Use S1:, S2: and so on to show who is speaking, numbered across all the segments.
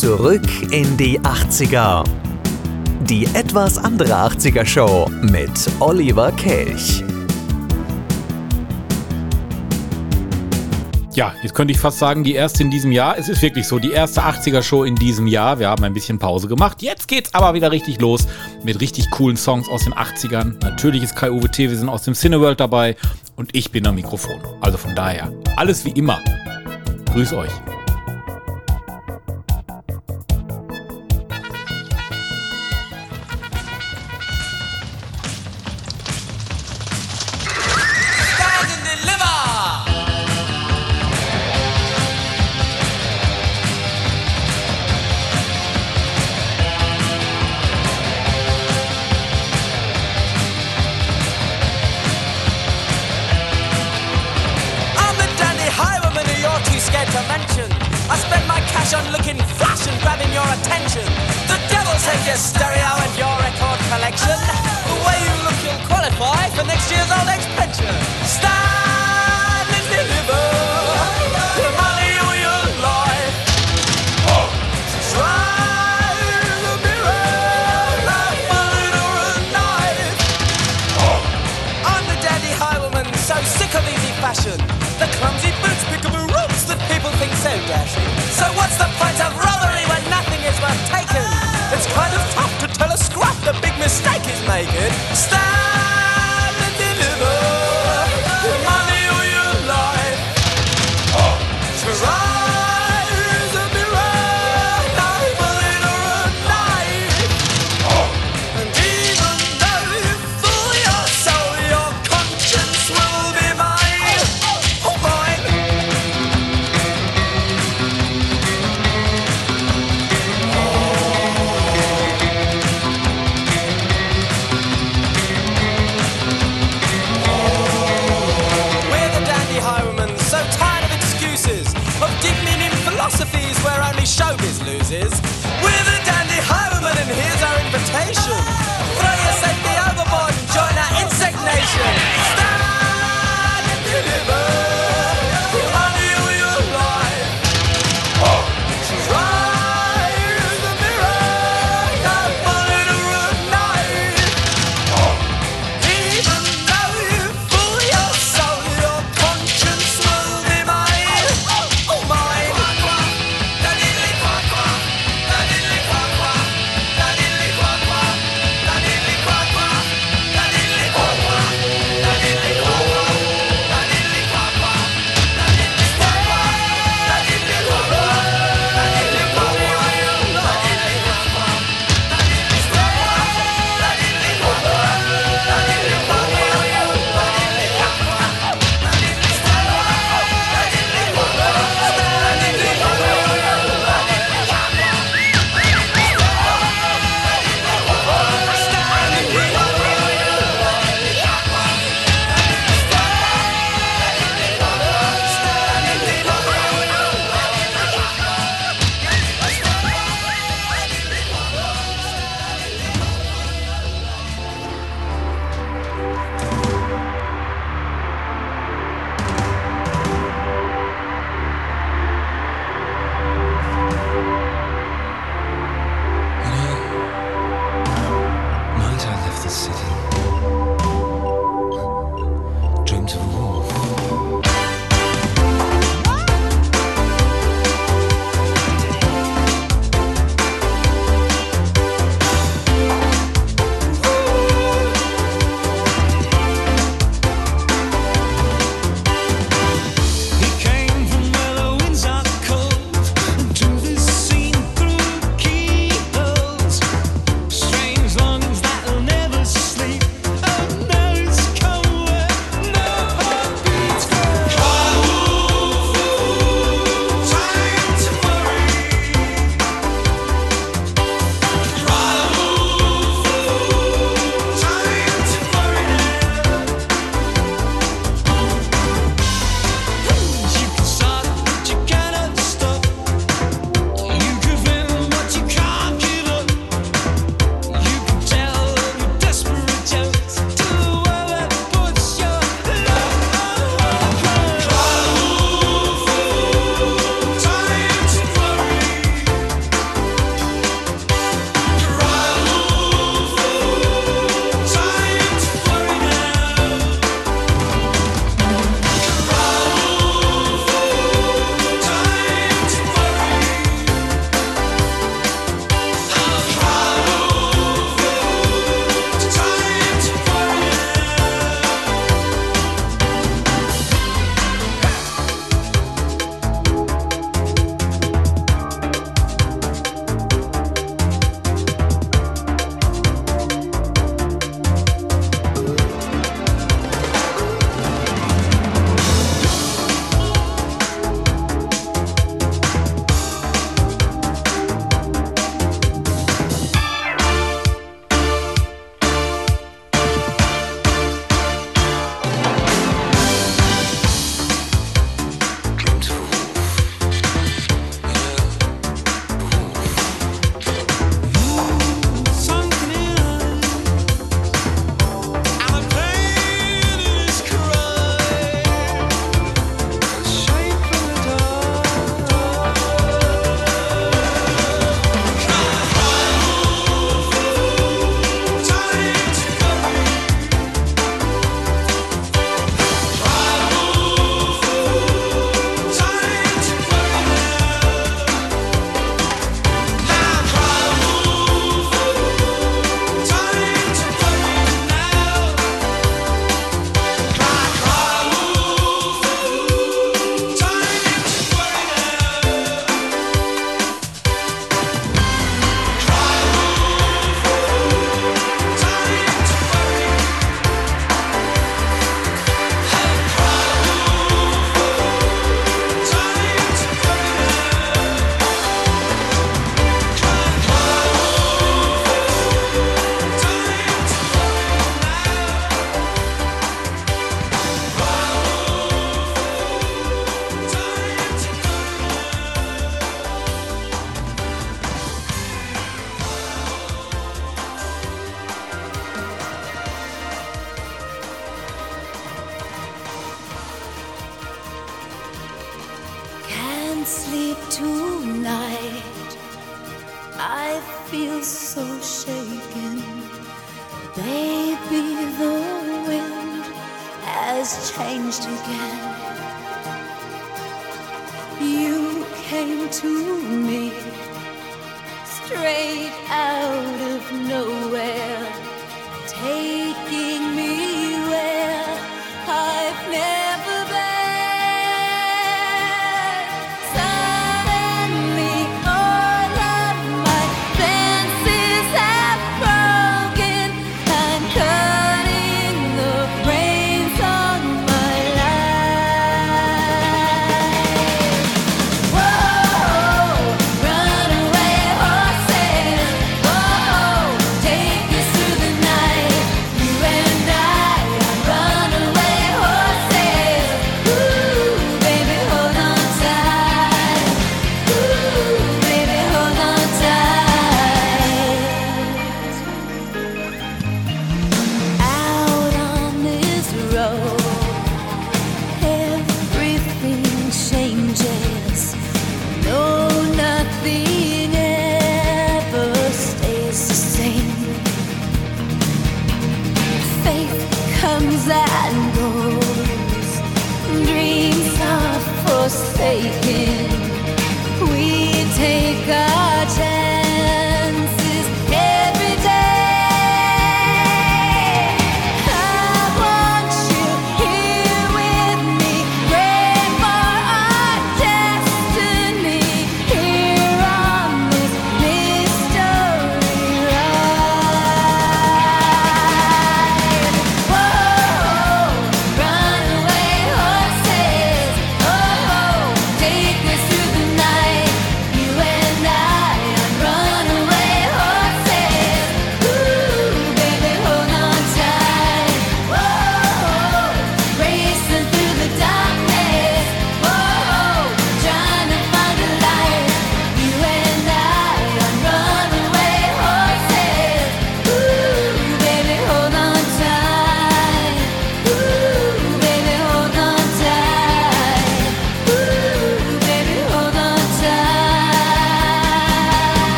S1: Zurück in die 80er. Die etwas andere 80er Show mit Oliver Kelch.
S2: Ja, jetzt könnte ich fast sagen, die erste in diesem Jahr. Es ist wirklich so, die erste 80er-Show in diesem Jahr. Wir haben ein bisschen Pause gemacht. Jetzt geht's aber wieder richtig los mit richtig coolen Songs aus den 80ern. Natürlich ist Kai-Uwe T. Wir sind aus dem Cineworld dabei und ich bin am Mikrofon. Also von daher, alles wie immer. Grüß euch.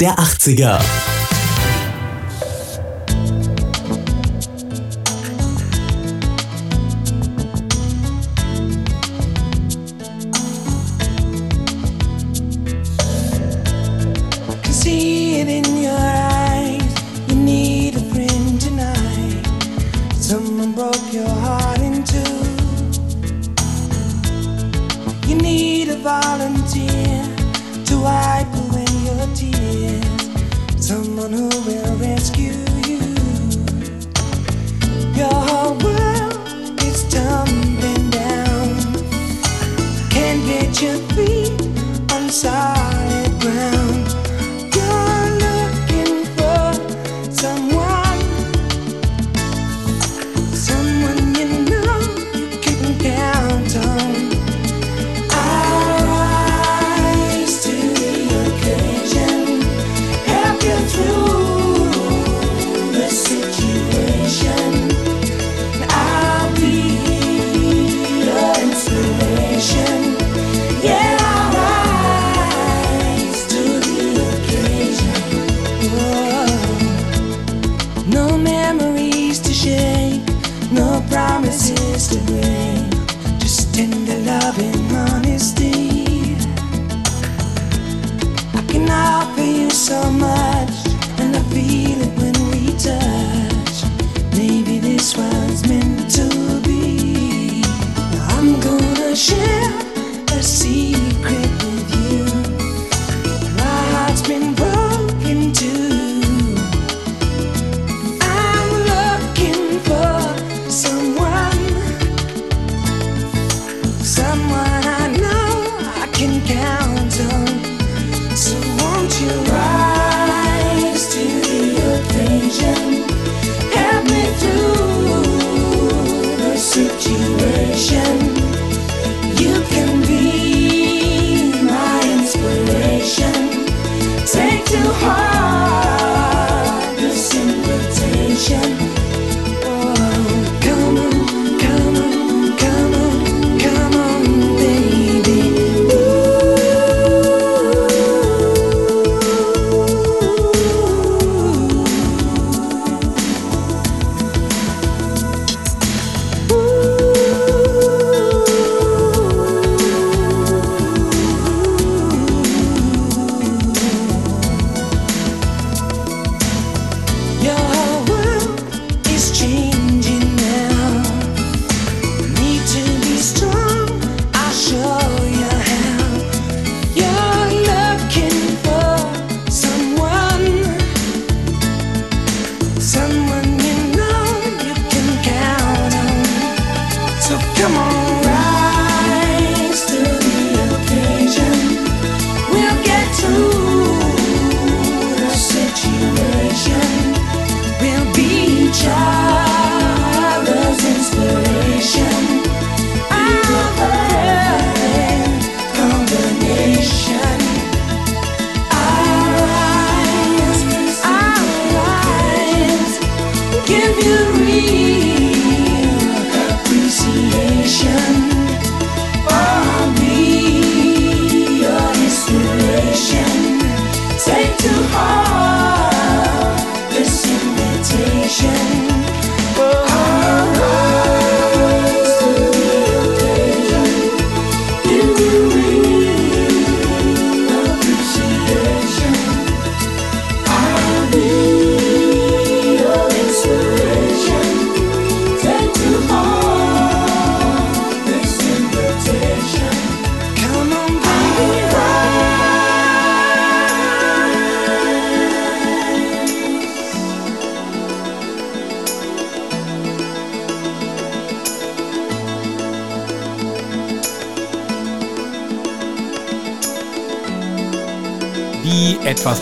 S3: Der 80er.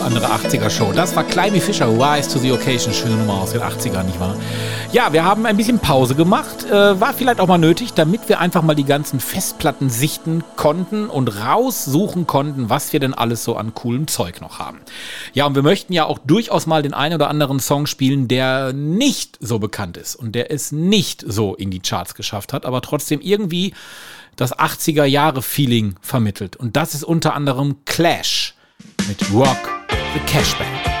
S4: Andere 80er Show. Das war Climby Fischer, Rise to the Occasion. Schöne Nummer aus den 80ern, nicht wahr? Ja, wir haben ein bisschen Pause gemacht. Äh, war vielleicht auch mal nötig, damit wir einfach mal die ganzen Festplatten sichten konnten und raussuchen konnten, was wir denn alles so an coolem Zeug noch haben. Ja, und wir möchten ja auch durchaus mal den einen oder anderen Song spielen, der nicht so bekannt ist und der es nicht so in die Charts geschafft hat, aber trotzdem irgendwie das 80er Jahre Feeling vermittelt. Und das ist unter anderem Clash mit Rock the Cashback.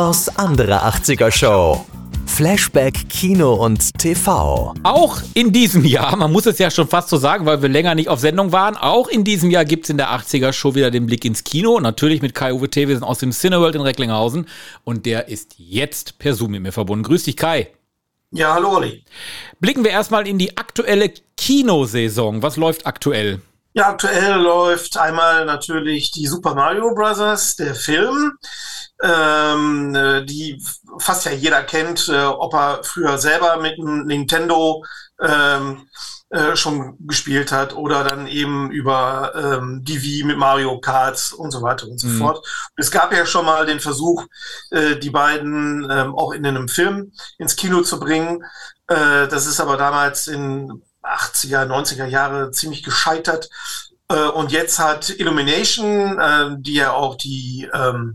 S1: Die etwas andere 80er Show. Flashback Kino und TV.
S4: Auch in diesem Jahr, man muss es ja schon fast so sagen, weil wir länger nicht auf Sendung waren, auch in diesem Jahr gibt es in der 80er Show wieder den Blick ins Kino. Natürlich mit Kai-Uwe Thewesen aus dem Cineworld in Recklinghausen. Und der ist jetzt per Zoom mit mir verbunden. Grüß dich, Kai.
S5: Ja, hallo Olli.
S4: Blicken wir erstmal in die aktuelle Kinosaison. Was läuft aktuell?
S5: Ja, aktuell läuft einmal natürlich die Super Mario Bros., der Film, ähm, äh, die fast ja jeder kennt, äh, ob er früher selber mit dem Nintendo ähm, äh, schon gespielt hat oder dann eben über ähm, die Wii mit Mario Kart und so weiter und so fort. Und es gab ja schon mal den Versuch, äh, die beiden ähm, auch in einem Film ins Kino zu bringen. Äh, das ist aber damals in 80er, 90er Jahre ziemlich gescheitert. Äh, und jetzt hat Illumination, äh, die ja auch die, ähm,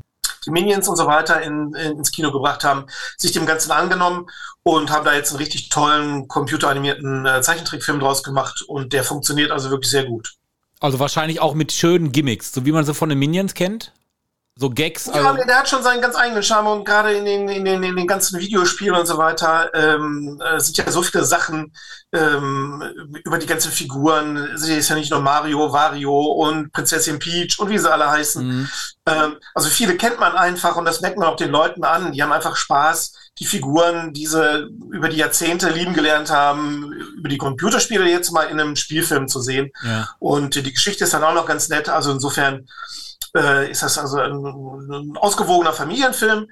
S5: Minions und so weiter in, in, ins Kino gebracht haben, sich dem Ganzen angenommen und haben da jetzt einen richtig tollen computeranimierten äh, Zeichentrickfilm draus gemacht und der funktioniert also wirklich sehr gut.
S4: Also wahrscheinlich auch mit schönen Gimmicks, so wie man sie von den Minions kennt. So Gags.
S5: Ja,
S4: Also,
S5: der hat schon seinen ganz eigenen Charme und gerade in den, in den, in den ganzen Videospielen und so weiter ähm, äh, sind ja so viele Sachen ähm, über die ganzen Figuren. Es ist ja nicht nur Mario, Wario und Prinzessin Peach und wie sie alle heißen.
S4: Mhm.
S5: Ähm, also viele kennt man einfach und das merkt man auch den Leuten an. Die haben einfach Spaß, die Figuren, die sie über die Jahrzehnte lieben gelernt haben, über die Computerspiele jetzt mal in einem Spielfilm zu sehen.
S4: ja.
S5: Und die Geschichte ist dann auch noch ganz nett. Also insofern äh, ist das also ein, ein ausgewogener Familienfilm.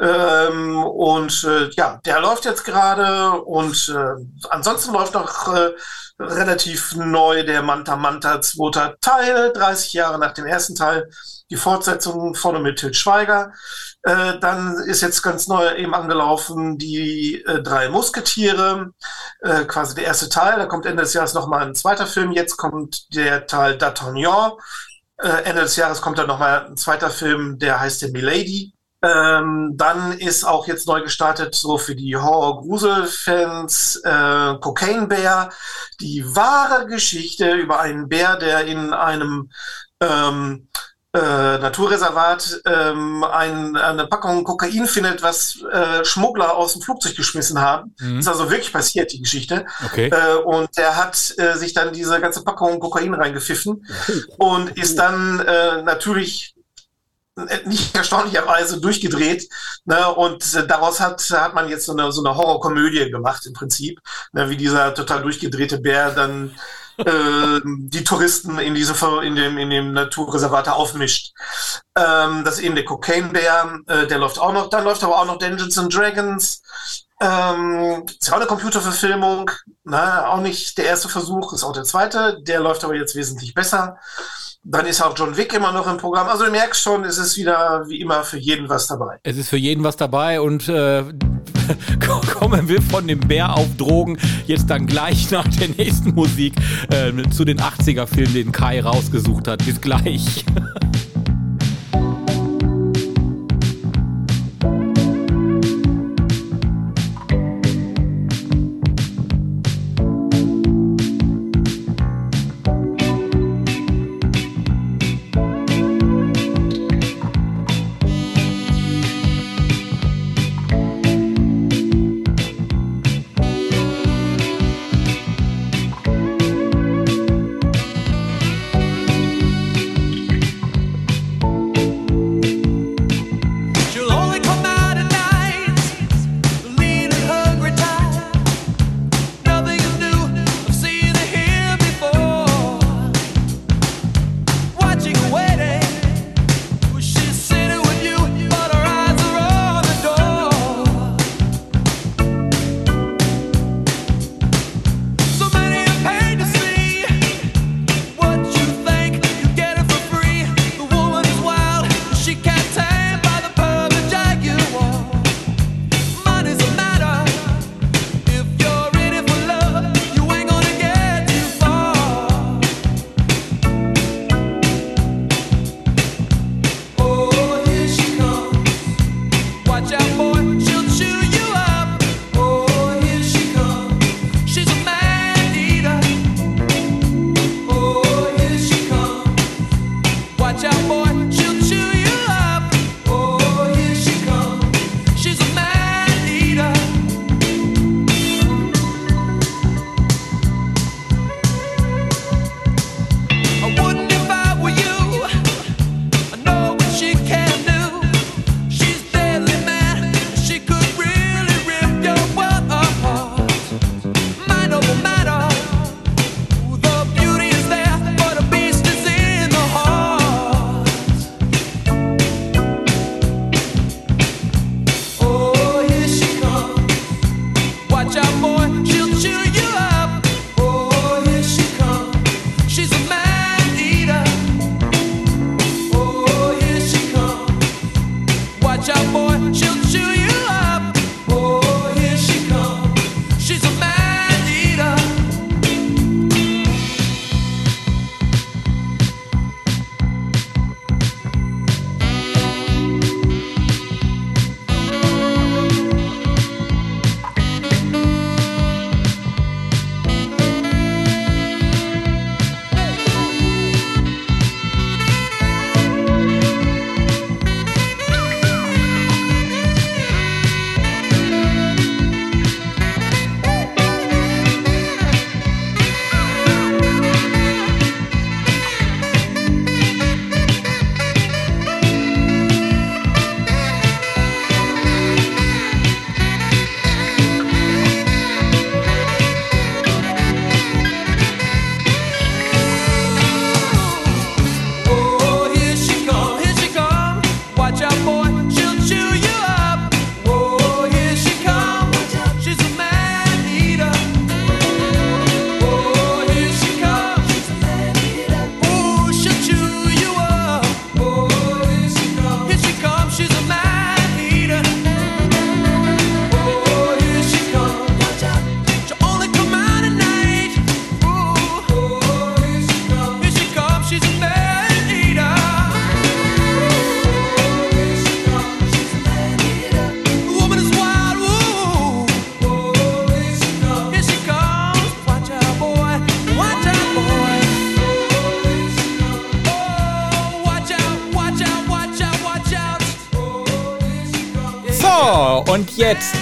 S5: Ähm, und äh, ja, der läuft jetzt gerade und äh, ansonsten läuft noch äh, relativ neu der Manta Manta zweiter Teil, 30 Jahre nach dem ersten Teil, die Fortsetzung vorne mit Til Schweiger. Äh, dann ist jetzt ganz neu eben angelaufen die äh, drei Musketiere, äh, quasi der erste Teil. Da kommt Ende des Jahres nochmal ein zweiter Film. Jetzt kommt der Teil D'Artagnan. Äh, Ende des Jahres kommt dann nochmal ein zweiter Film, der heißt der Milady. Ähm, dann ist auch jetzt neu gestartet, so für die Horror-Grusel-Fans, äh, Cocaine Bear, die wahre Geschichte über einen Bär, der in einem ähm, äh, Naturreservat ähm, ein, eine Packung Kokain findet, was äh, Schmuggler aus dem Flugzeug geschmissen haben.
S4: Mhm.
S5: Ist also wirklich passiert, die Geschichte.
S4: Okay.
S5: Äh, und der hat äh, sich dann diese ganze Packung Kokain reingepfiffen und ist dann äh, natürlich äh, nicht erstaunlicherweise durchgedreht. Ne? Und äh, daraus hat, hat man jetzt so eine, so eine Horrorkomödie gemacht im Prinzip. Ne? Wie dieser total durchgedrehte Bär dann äh, die Touristen in, diese, in, dem, in dem Naturreservat aufmischt. Ähm, das ist eben der Cocaine Bär, äh, der läuft auch noch. Dann läuft aber auch noch Dungeons and Dragons. Ähm, ist ja auch eine Computerverfilmung, ne? auch nicht der erste Versuch, ist auch der zweite, der läuft aber jetzt wesentlich besser. Dann ist auch John Wick immer noch im Programm. Also du merkst schon, es ist wieder wie immer für jeden was dabei.
S4: Es ist für jeden was dabei und äh, kommen wir von dem Bär auf Drogen jetzt dann gleich nach der nächsten Musik äh, zu den 80er-Filmen, den Kai rausgesucht hat. Bis gleich.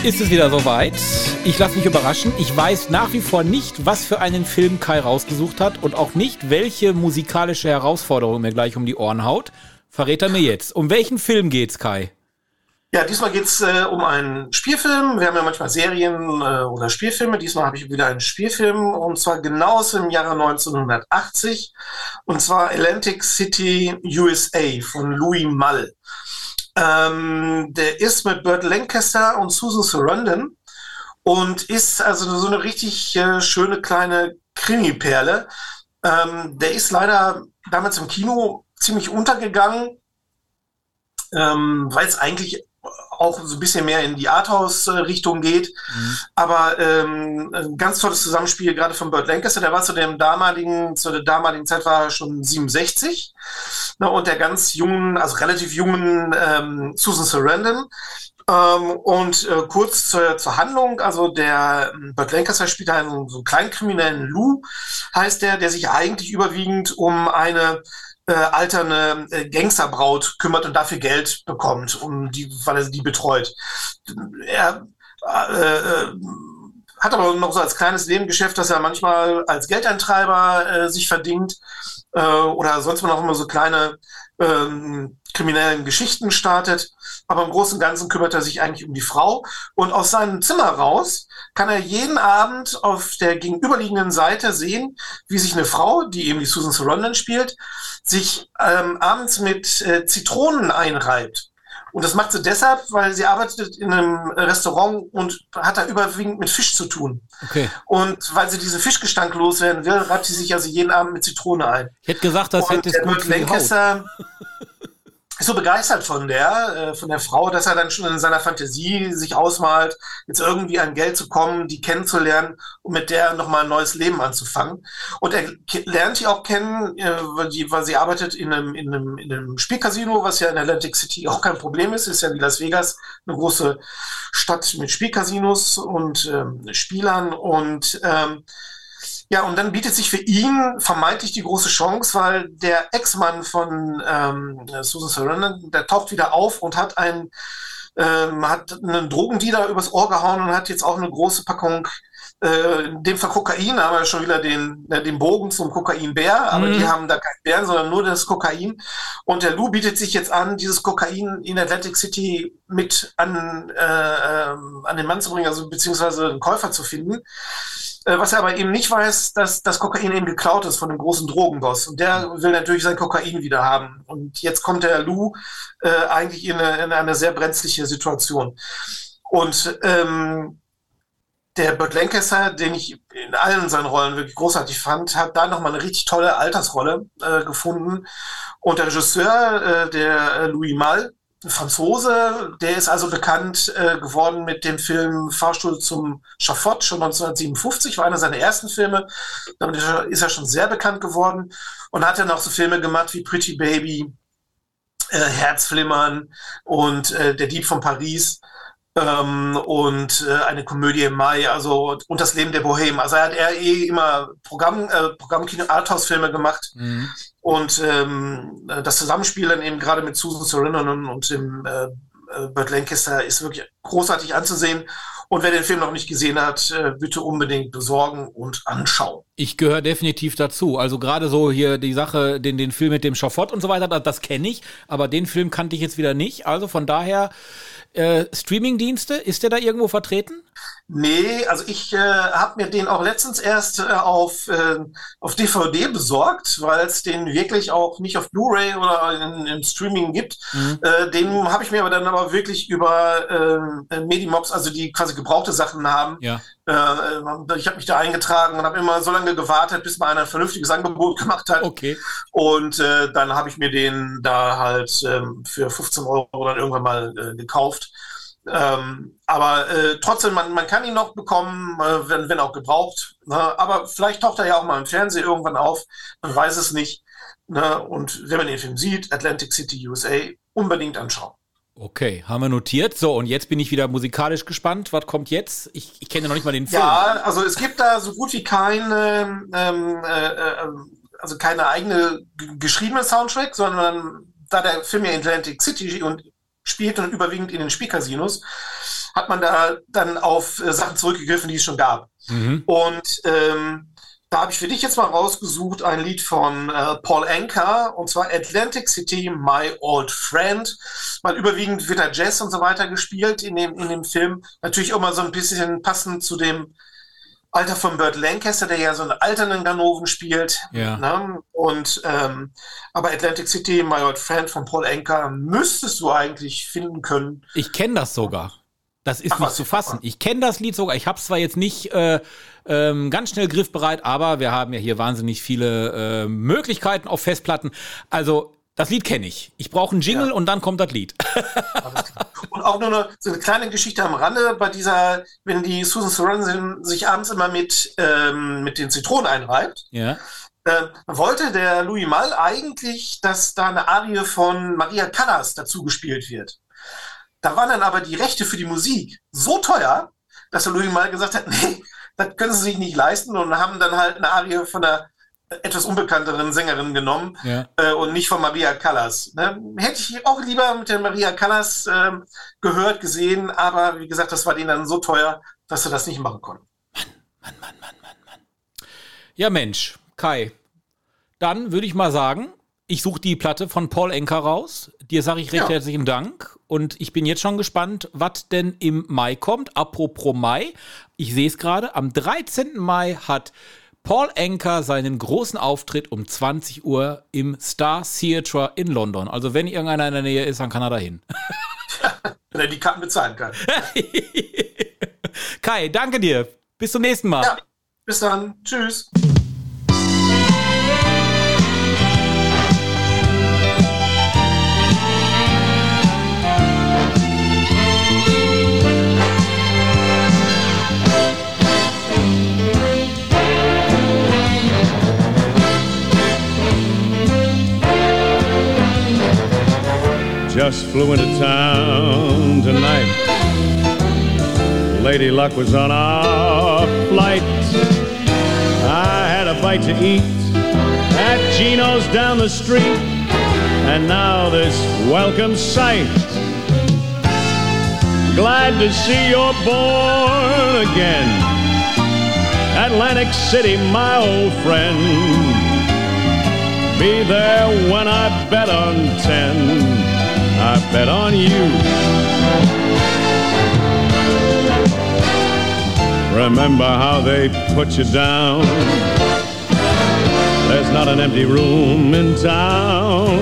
S4: ist es wieder soweit. Ich lasse mich überraschen. Ich weiß nach wie vor nicht, was für einen Film Kai rausgesucht hat und auch nicht, welche musikalische Herausforderung mir gleich um die Ohren haut. Verrät er mir jetzt. Um welchen Film geht's, Kai?
S5: Ja, diesmal geht's äh, um einen Spielfilm. Wir haben ja manchmal Serien äh, oder Spielfilme. Diesmal habe ich wieder einen Spielfilm und zwar genau aus dem Jahre 1980 und zwar Atlantic City USA von Louis Malle. Ähm, der ist mit Burt Lancaster und Susan Sarandon und ist also so eine richtig äh, schöne kleine Krimi-Perle. Ähm, der ist leider damals im Kino ziemlich untergegangen, ähm, weil es eigentlich auch so ein bisschen mehr in die Arthouse-Richtung geht. Aber ähm, ein ganz tolles Zusammenspiel, gerade von Burt Lancaster, der war zu dem damaligen, zu der damaligen Zeit war er schon 67. Ne, und der ganz jungen, also relativ jungen ähm, Susan Sarandon. Ähm, und äh, kurz zur, zur Handlung, also der ähm, Burt Lancaster spielt einen so einen kleinkriminellen Lou, heißt der, der sich eigentlich überwiegend um eine äh, alterne äh, Gangsterbraut kümmert und dafür Geld bekommt, um die, weil er die betreut. Er äh, äh, hat aber noch so als kleines Nebengeschäft, dass er manchmal als Geldeintreiber äh, sich verdingt äh, oder sonst noch immer so kleine ähm, kriminellen Geschichten startet. Aber im Großen und Ganzen kümmert er sich eigentlich um die Frau. Und aus seinem Zimmer raus kann er jeden Abend auf der gegenüberliegenden Seite sehen, wie sich eine Frau, die eben die Susan Sarandon spielt, sich ähm, abends mit äh, Zitronen einreibt. Und das macht sie deshalb, weil sie arbeitet in einem Restaurant und hat da überwiegend mit Fisch zu tun.
S4: Okay.
S5: Und weil sie diese Fischgestank loswerden will, reibt sie sich also jeden Abend mit Zitrone ein.
S4: Ich hätte gesagt, das
S5: Und
S4: hätte es gut für die Haut.
S5: Ist so begeistert von der, äh, von der Frau, dass er dann schon in seiner Fantasie sich ausmalt, jetzt irgendwie an Geld zu kommen, die kennenzulernen und mit der nochmal ein neues Leben anzufangen. Und er lernt die auch kennen, äh, weil, die, weil sie arbeitet in einem, in, einem, in einem Spielcasino, was ja in Atlantic City auch kein Problem ist. Ist ja wie Las Vegas eine große Stadt mit Spielcasinos und ähm, Spielern und ähm, ja, und dann bietet sich für ihn vermeintlich die große Chance, weil der Ex-Mann von ähm, Susan Sarandon, der taucht wieder auf und hat einen, ähm, hat einen Drogendealer übers Ohr gehauen und hat jetzt auch eine große Packung, äh, in dem Fall Kokain, haben wir schon wieder den, äh, den Bogen zum Kokainbär, aber die haben da keinen Bären, sondern nur das Kokain. Und der Lou bietet sich jetzt an, dieses Kokain in Atlantic City mit an, äh, ähm, an den Mann zu bringen, also beziehungsweise einen Käufer zu finden. Äh, Was er aber eben nicht weiß, dass das Kokain eben geklaut ist von dem großen Drogenboss. Und der will natürlich sein Kokain wieder haben. Und jetzt kommt der Lou äh, eigentlich in eine, in eine sehr brenzliche Situation. Und ähm, der Burt Lancaster, den ich in allen seinen Rollen wirklich großartig fand, hat da nochmal eine richtig tolle Altersrolle äh, gefunden. Und der Regisseur, äh, der äh, Louis ein Franzose, der ist also bekannt äh, geworden mit dem Film Fahrstuhl zum Schafott schon 1957, war einer seiner ersten Filme. Damit ist er- schon sehr bekannt geworden und hat dann auch so Filme gemacht wie Pretty Baby, äh, Herzflimmern und äh, Der Dieb von Paris ähm, und äh, eine Komödie im Mai, also und das Leben der Bohem. Also er hat er eh immer Programm, äh, Programmkino, Arthouse-Filme gemacht
S4: Mhm.
S5: Und ähm, das Zusammenspiel dann eben gerade mit Susan Sarandon und dem äh, äh, Burt Lancaster ist wirklich großartig anzusehen. Und wer den Film noch nicht gesehen hat, äh, bitte unbedingt besorgen und anschauen.
S4: Ich gehöre definitiv dazu. Also gerade so hier die Sache, den, den Film mit dem Schafott und so weiter, das, das kenne ich, aber den Film kannte ich jetzt wieder nicht. Also von daher, äh, Streamingdienste, ist der da irgendwo vertreten?
S5: Nee, also ich äh, habe mir den auch letztens erst äh, auf, äh, auf DVD besorgt, weil es den wirklich auch nicht auf Blu-ray oder in, im Streaming gibt. Äh, den habe ich mir aber dann aber wirklich über äh, Medimobs, also die quasi gebrauchte Sachen haben.
S4: Ja.
S5: Äh, ich habe mich da eingetragen und habe immer so lange gewartet, bis mal einer ein vernünftiges Angebot gemacht hat.
S4: Okay.
S5: Und äh, dann habe ich mir den da halt ähm, für 15 Euro dann irgendwann mal äh, gekauft. Ähm, aber äh, trotzdem, man, man kann ihn noch bekommen, äh, wenn, wenn auch gebraucht. Ne? Aber vielleicht taucht er ja auch mal im Fernsehen irgendwann auf. Man weiß es nicht. Ne? Und wenn man den Film sieht, Atlantic City USA, unbedingt anschauen.
S4: Okay, haben wir notiert. So, und jetzt bin ich wieder musikalisch gespannt. Was kommt jetzt? Ich, ich kenne noch nicht mal den Film.
S5: Ja, also es gibt da so gut wie keine, ähm, äh, äh, also keine eigene geschriebene Soundtrack, sondern da der Film ja Atlantic City und spielte und überwiegend in den Spielcasinos, hat man da dann auf äh, Sachen zurückgegriffen, die es schon gab. Und ähm, da habe ich für dich jetzt mal rausgesucht ein Lied von äh, Paul Anka und zwar Atlantic City, My Old Friend. Weil überwiegend wird da Jazz und so weiter gespielt in dem, in dem Film. Natürlich immer so ein bisschen passend zu dem Alter von Burt Lancaster, der ja so einen alternden Ganoven spielt.
S4: Ja.
S5: Ne? Und ähm, aber Atlantic City, My Old Friend von Paul Anka müsstest du eigentlich finden können.
S4: Ich kenne das sogar. Das ist
S5: Ach
S4: nicht
S5: was,
S4: zu fassen. Ich kenne das Lied sogar. Ich habe es zwar jetzt nicht äh, ähm, ganz schnell griffbereit, aber wir haben ja hier wahnsinnig viele äh, Möglichkeiten auf Festplatten. Also das Lied kenne ich. Ich brauche einen Jingle
S5: Ja.
S4: und dann kommt das Lied.
S5: Und auch nur eine, so eine kleine Geschichte am Rande bei dieser, wenn die Susan Sarandon sich abends immer mit, ähm, mit den Zitronen einreibt,
S4: ja.
S5: äh, wollte der Louis Malle eigentlich, dass da eine Arie von Maria Callas dazu gespielt wird. Da waren dann aber die Rechte für die Musik so teuer, dass der Louis Malle gesagt hat, nee, das können sie sich nicht leisten und haben dann halt eine Arie von einer etwas unbekannteren Sängerin genommen
S4: Ja.
S5: äh, und nicht von Maria Callas. Ne? Hätte ich auch lieber mit der Maria Callas ähm, gehört, gesehen, aber wie gesagt, das war denen dann so teuer, dass sie das nicht machen konnten.
S4: Ja, Mensch, Kai. Dann würde ich mal sagen, ich suche die Platte von Paul Enker raus. Dir sage ich recht
S5: Ja.
S4: herzlichen Dank. Und ich bin jetzt schon gespannt, was denn im Mai kommt. Apropos Mai. Ich sehe es gerade. Am 13. Mai hat Paul Enker seinen großen Auftritt um 20 Uhr im Star Theatre in London. Also wenn irgendeiner in der Nähe ist, dann kann er dahin.
S5: Wenn er die Karten bezahlen kann.
S4: Kai, danke dir. Bis zum nächsten Mal.
S5: Ja, bis dann. Tschüss.
S6: Just flew into town tonight. Lady Luck was on our flight. I had a bite to eat at Gino's down the street. And now this welcome sight. Glad to see you're born again. Atlantic City, my old friend. Be there when I bet on ten. I bet on you. Remember how they put you down. There's not an empty room in town.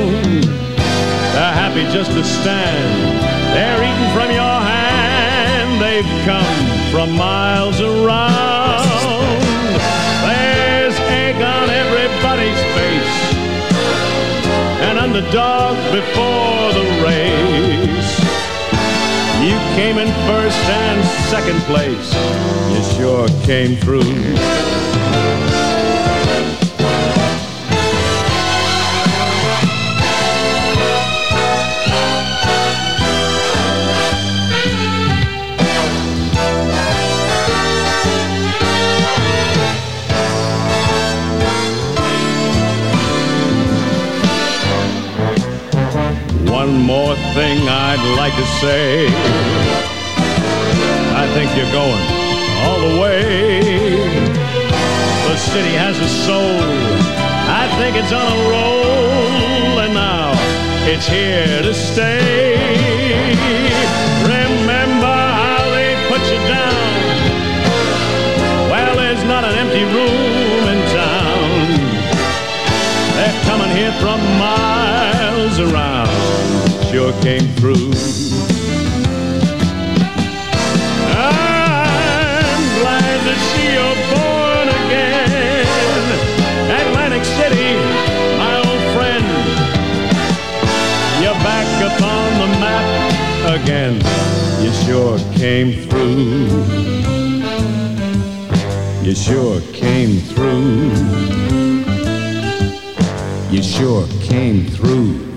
S6: They're happy just to stand. They're eating from your hand. They've come from miles around. There's egg on everybody's face an underdog before the came in first and second place. You sure came through. One more thing I'd like to say. I think you're going all the way. The city has a soul. I think it's on a roll, and now it's here to stay. Remember how they put you down. Well, there's not an empty room in town. They're coming here from miles around. Sure came through. I'm glad to see you're born again. Atlantic City, my old friend. You're back upon the map again. You sure came through. You sure came through. You sure came through.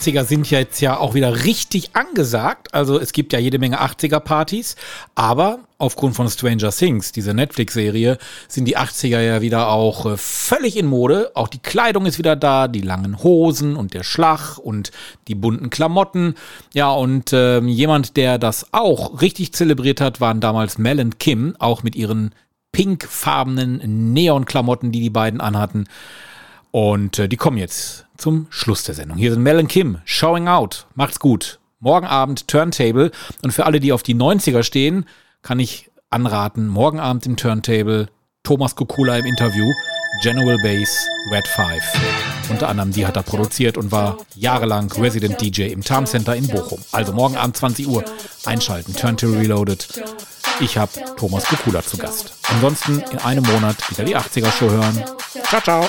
S1: 80er
S4: sind ja jetzt ja auch wieder richtig angesagt. Also es gibt ja jede Menge 80er-Partys, aber aufgrund von Stranger Things, diese Netflix-Serie, sind die 80er ja wieder auch äh, völlig in Mode. Auch die Kleidung ist wieder da, die langen Hosen und der Schlag und die bunten Klamotten. Ja, und ähm, jemand, der das auch richtig zelebriert hat, waren damals Mel und Kim, auch mit ihren pinkfarbenen Neonklamotten, die die beiden anhatten. Und äh, die kommen jetzt zum Schluss der Sendung. Hier sind Mel und Kim, Showing Out. Macht's gut. Morgen Abend Turntable. Und für alle, die auf die 90er stehen, kann ich anraten, morgen Abend im Turntable Thomas Kokula im Interview, General Bass, Red 5. Unter anderem, die hat er produziert und war jahrelang Resident DJ im Charm Center in Bochum. Also morgen Abend 20 Uhr einschalten, Turntable Reloaded. Ich habe Thomas Kokula zu Gast. Ansonsten in einem Monat wieder die 80er Show hören. Ciao, ciao.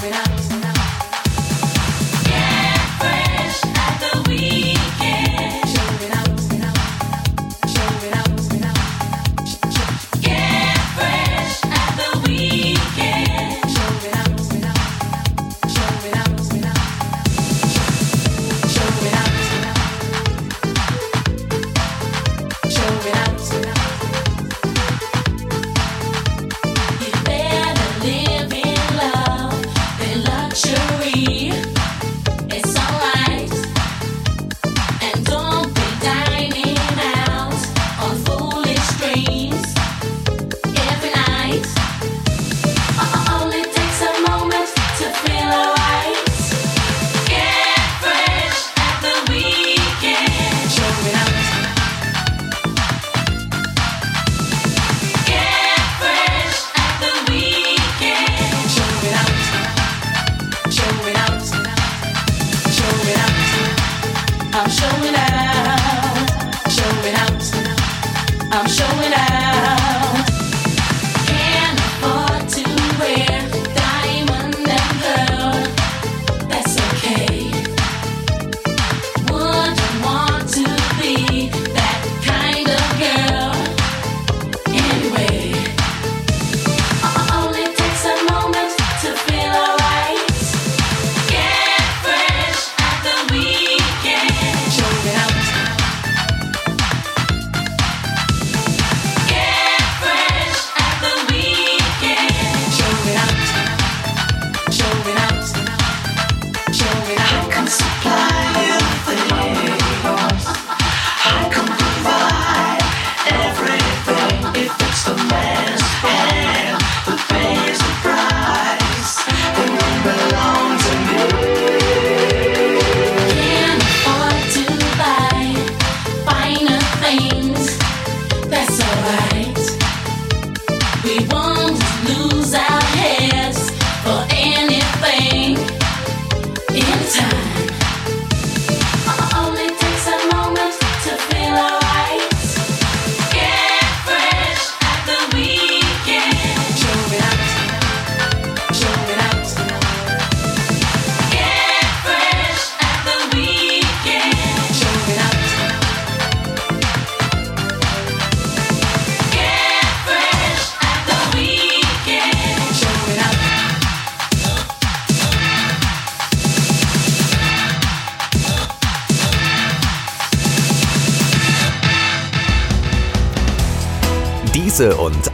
S7: Showing out.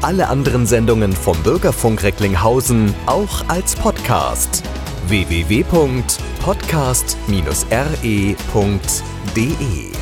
S1: Alle anderen Sendungen vom Bürgerfunk Recklinghausen auch als Podcast. www.podcast-re.de